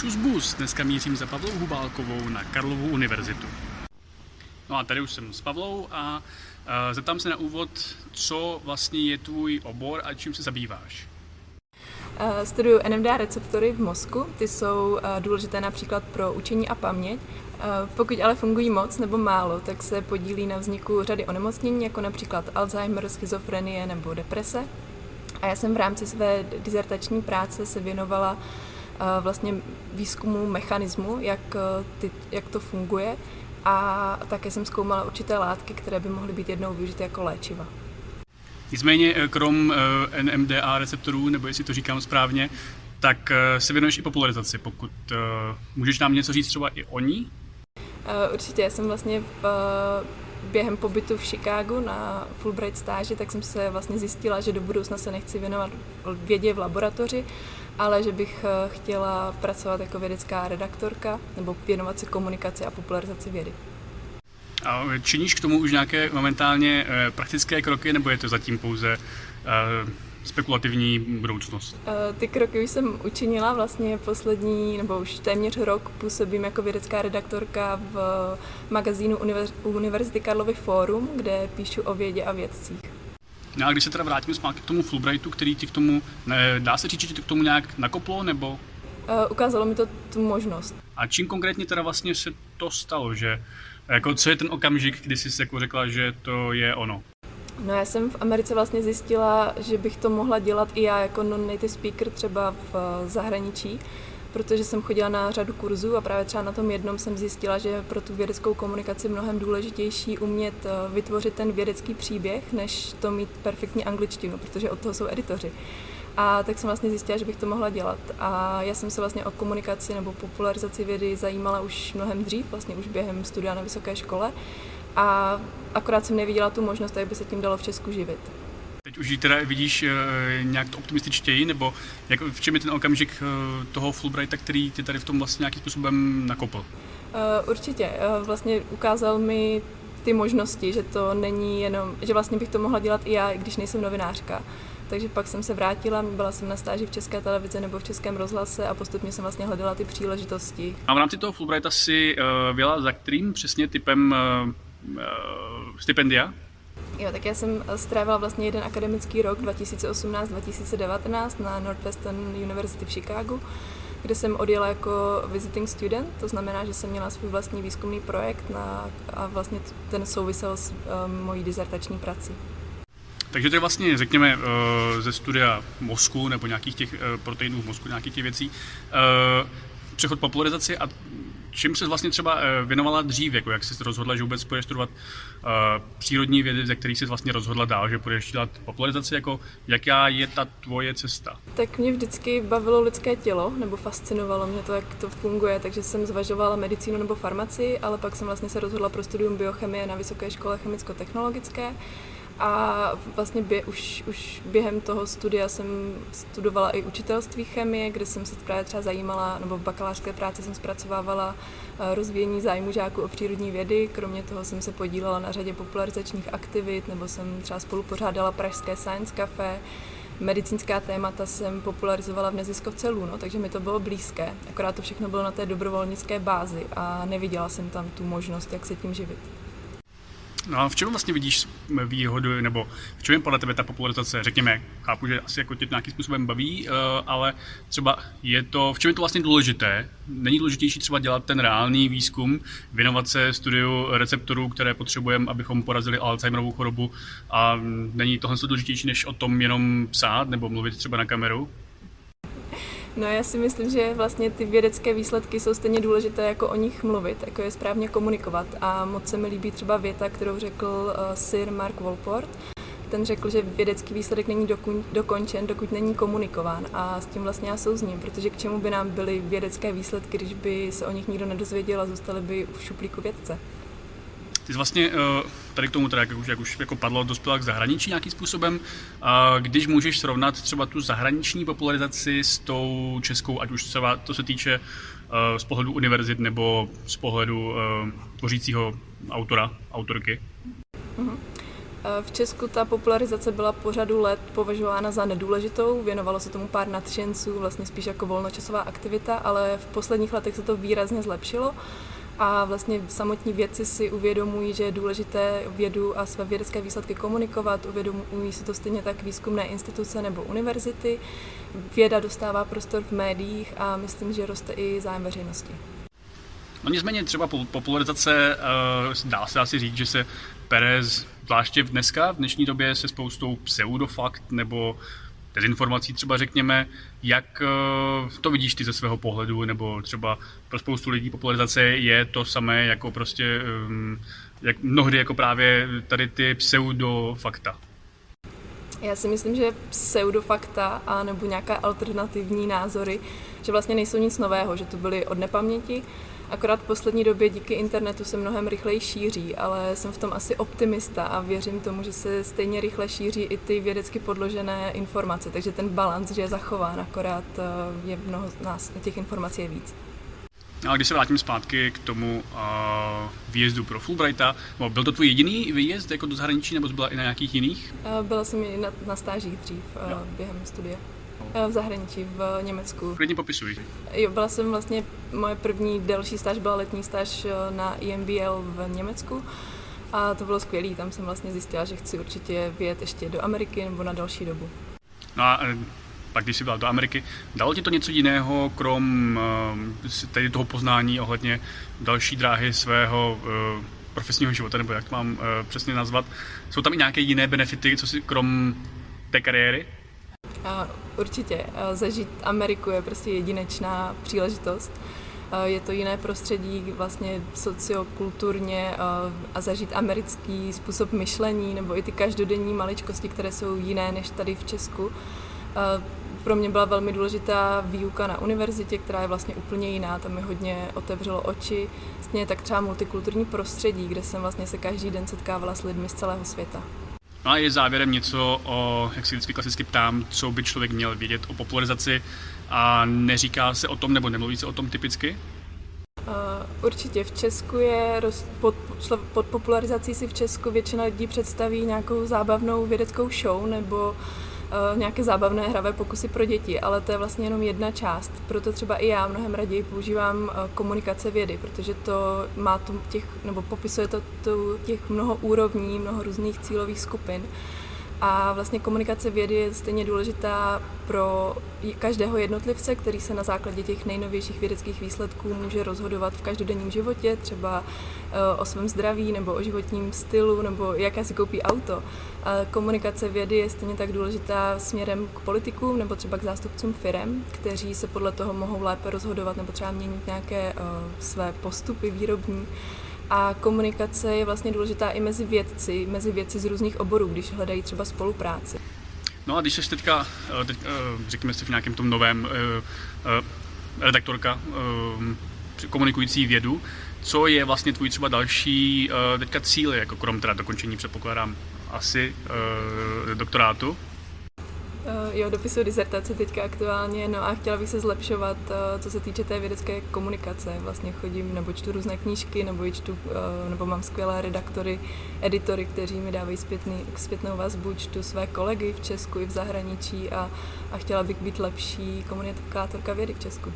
Čus bus, dneska mířím za Pavlou Hubálkovou na Karlovu univerzitu. No a tady už jsem s Pavlou a uh, zeptám se na úvod, co vlastně je tvůj obor a čím se zabýváš. Uh, studuju NMDA receptory v mozku, ty jsou uh, důležité například pro učení a paměť. Uh, pokud ale fungují moc nebo málo, tak se podílí na vzniku řady onemocnění, jako například Alzheimer, schizofrenie nebo deprese. A já jsem v rámci své dizertační práce se věnovala vlastně výzkumu mechanismu, jak, ty, jak to funguje a také jsem zkoumala určité látky, které by mohly být jednou využity jako léčiva. Nicméně eh, krom eh, NMDA receptorů, nebo jestli to říkám správně, tak se věnuješ i popularizaci. Pokud můžeš nám něco říct třeba i o ní? Určitě, já jsem vlastně v, během pobytu v Chicagu na Fulbright stáži, tak jsem se vlastně zjistila, že do budoucna se nechci věnovat vědě v laboratoři, ale že bych chtěla pracovat jako vědecká redaktorka nebo věnovat se komunikaci a popularizaci vědy. A činíš k tomu už nějaké momentálně eh, praktické kroky, nebo je to zatím pouze eh, spekulativní budoucnost? Eh, ty kroky už jsem učinila vlastně poslední, nebo už téměř rok působím jako vědecká redaktorka v magazínu Univerzity Karlovy Fórum, kde píšu o vědě a vědcích. No a když se teda vrátím zpátky k tomu Fulbrightu, který ti k tomu, ne, dá se říct, že ti k tomu nějak nakoplo, nebo? Uh, ukázalo mi to tu možnost. A čím konkrétně teda vlastně se to stalo, že jako, co je ten okamžik, kdy jsi jako řekla, že to je ono? No já jsem v Americe vlastně zjistila, že bych to mohla dělat i já jako non-native speaker třeba v eh, zahraničí, protože jsem chodila na řadu kurzů a právě třeba na tom jednom jsem zjistila, že pro tu vědeckou komunikaci mnohem důležitější umět eh, vytvořit ten vědecký příběh, než to mít perfektní angličtinu, protože od toho jsou editoři. A tak jsem vlastně zjistila, že bych to mohla dělat. A já jsem se vlastně o komunikaci nebo popularizaci vědy zajímala už mnohem dřív, vlastně už během studia na vysoké škole. A akorát jsem neviděla tu možnost, jak by se tím dalo v Česku živit. Teď už ji teda vidíš e, nějak to optimističtěji, nebo jak, v čem je ten okamžik e, toho Fulbrighta, který ty tady v tom vlastně nějakým způsobem nakopl? Uh, určitě. Vlastně ukázal mi ty možnosti, že to není jenom, že vlastně bych to mohla dělat i já, když nejsem novinářka takže pak jsem se vrátila, byla jsem na stáži v České televizi nebo v Českém rozhlase a postupně jsem vlastně hledala ty příležitosti. A v rámci toho Fulbrighta si uh, byla za kterým přesně typem uh, stipendia? Jo, tak já jsem strávila vlastně jeden akademický rok 2018-2019 na Northwestern University v Chicagu, kde jsem odjela jako visiting student, to znamená, že jsem měla svůj vlastní výzkumný projekt na, a vlastně ten souvisel s um, mojí dizertační prací. Takže to je vlastně, řekněme, eh, ze studia mozku nebo nějakých těch eh, proteinů v mozku, nějakých těch věcí, eh, přechod popularizaci a čím se vlastně třeba věnovala dřív, jako jak jsi se rozhodla, že vůbec půjdeš studovat uh, přírodní vědy, ze kterých jsi vlastně rozhodla dál, že půjdeš dělat popularizaci, jako jaká je ta tvoje cesta? Tak mě vždycky bavilo lidské tělo, nebo fascinovalo mě to, jak to funguje, takže jsem zvažovala medicínu nebo farmaci, ale pak jsem vlastně se rozhodla pro studium biochemie na Vysoké škole chemicko-technologické a vlastně bě, už, už během toho studia jsem studovala i učitelství chemie, kde jsem se právě třeba zajímala, nebo v bakalářské práci jsem zpracovávala eh, rozvíjení zájmu žáků o přírodní vědy. Kromě toho jsem se podílela na řadě popularizačních aktivit, nebo jsem třeba spolu pořádala Pražské Science Café. Medicínská témata jsem popularizovala v neziskovce Luno, takže mi to bylo blízké. Akorát to všechno bylo na té dobrovolnické bázi a neviděla jsem tam tu možnost, jak se tím živit. No a v čem vlastně vidíš výhodu, nebo v čem je podle tebe ta popularizace, řekněme, chápu, že asi jako tě to nějakým způsobem baví, eh, ale třeba je to, v čem je to vlastně důležité? Není důležitější třeba dělat ten reálný výzkum, věnovat se studiu receptorů, které potřebujeme, abychom porazili Alzheimerovou chorobu a není tohle důležitější, než o tom jenom psát nebo mluvit třeba na kameru? No já si myslím, že vlastně ty vědecké výsledky jsou stejně důležité, jako o nich mluvit, jako je správně komunikovat. A moc se mi líbí třeba věta, kterou řekl uh, Sir Mark Wolport. Ten řekl, že vědecký výsledek není dokončen, dokud není komunikován. A s tím vlastně já souzním, protože k čemu by nám byly vědecké výsledky, když by se o nich nikdo nedozvěděl a zůstaly by v šuplíku vědce. Ty jsi vlastně eh, tady k tomu, teda, jak, už, jak už jako padlo, dospěla k zahraničí nějakým způsobem. A když můžeš srovnat třeba tu zahraniční popularizaci s tou českou, ať už třeba to se týče eh, z pohledu univerzit nebo z pohledu uh, tvořícího autora, autorky? Uh-huh. V Česku ta popularizace byla po řadu let považována za nedůležitou, věnovalo se tomu pár nadšenců, vlastně spíš jako volnočasová aktivita, ale v posledních letech se to výrazně zlepšilo a vlastně samotní vědci si uvědomují, že je důležité vědu a své vědecké výsledky komunikovat, uvědomují si to stejně tak výzkumné instituce nebo univerzity. Věda dostává prostor v médiích a myslím, že roste i zájem veřejnosti. No nicméně třeba popularizace, uh, dá se asi říct, že se Perez, zvláště v dneska, v dnešní době se spoustou pseudofakt nebo dezinformací třeba řekněme, jak uh, to vidíš ty ze svého pohledu, nebo třeba pro spoustu lidí popularizace je to samé jako prostě, um, jak mnohdy jako právě tady ty pseudofakta. Já si myslím, že pseudofakta a nebo nějaké alternativní názory, že vlastně nejsou nic nového, že to byly od nepaměti Akorát v poslední době díky internetu se mnohem rychleji šíří, ale jsem v tom asi optimista a věřím tomu, že se stejně rychle šíří i ty vědecky podložené informace, takže ten balans, že je zachován, akorát eh, je mnoho z nás, těch informací je víc. No a když se vrátím zpátky k tomu uh, výjezdu pro Fulbrighta, byl to tvůj jediný výjezd jako do zahraničí, nebo jsi byla i na nějakých jiných? Uh, byla jsem i na, na stážích dřív uh, během studia. Eh, v zahraničí, v Německu. Klidně popisuj. Jo, byla jsem vlastně, moje první delší stáž byla letní stáž eh, na IMBL v Německu. A to bylo skvělé, tam jsem vlastně zjistila, že chci určitě vyjet ještě do Ameriky nebo na další dobu. No a eh, pak, když jsi byla do Ameriky, dalo ti to něco jiného, krom tady toho poznání ohledně další dráhy svého profesního života, nebo jak to mám přesně nazvat? Jsou tam i nějaké jiné benefity, co si krom té kariéry? Určitě. Zažít Ameriku je prostě jedinečná příležitost. Je to jiné prostředí, vlastně sociokulturně a zažít americký způsob myšlení nebo i ty každodenní maličkosti, které jsou jiné než tady v Česku. Pro mě byla velmi důležitá výuka na univerzitě, která je vlastně úplně jiná, tam mi hodně otevřelo oči. Stejně tak třeba multikulturní prostředí, kde jsem vlastně se každý den setkávala s lidmi z celého světa. No a je závěrem něco o, jak si vždycky klasicky ptám, co by člověk měl vědět o popularizaci a neříká se o tom nebo nemluví se o tom typicky? Určitě v Česku je roz, pod, pod popularizací si v Česku většina lidí představí nějakou zábavnou vědeckou show nebo uh, nějaké zábavné hravé pokusy pro děti, ale to je vlastně jenom jedna část. Proto třeba i já mnohem raději používám eh, komunikace vědy, protože to má tu těch, nebo popisuje to tu těch mnoho úrovní, mnoho různých cílových skupin. A vlastně komunikace vědy je stejně důležitá pro každého jednotlivce, který se na základě těch nejnovějších vědeckých výsledků může rozhodovat v každodenním životě, třeba eh, o svém zdraví nebo o životním stylu nebo jaké si koupí auto. A komunikace vědy je stejně tak důležitá směrem k politikům nebo třeba k zástupcům firem, kteří se podle toho mohou lépe rozhodovat nebo třeba měnit nějaké uh, své postupy výrobní. A komunikace je vlastně důležitá i mezi vědci, mezi vědci z různých oborů, když hledají třeba spolupráci. No a když jsi teďka, eh, teď, eh, řekněme si v nějakém tom novém eh, redaktorka komunikující vědu, co je vlastně tvůj třeba další teďka cíl, jako krom teda dokončení předpokládám asi doktorátu? Uh, jo, dopisuji dizertaci teďka aktuálně, no a chtěla bych se zlepšovat, uh, co se týče té vědecké komunikace. Vlastně chodím, nebo čtu různé knížky, nebo čtu, uh, nebo mám skvělé redaktory, editory, kteří mi dávají zpětný, zpětnou vazbu, čtu své kolegy v Česku i v zahraničí a, a chtěla bych být lepší komunikátorka vědy v Česku.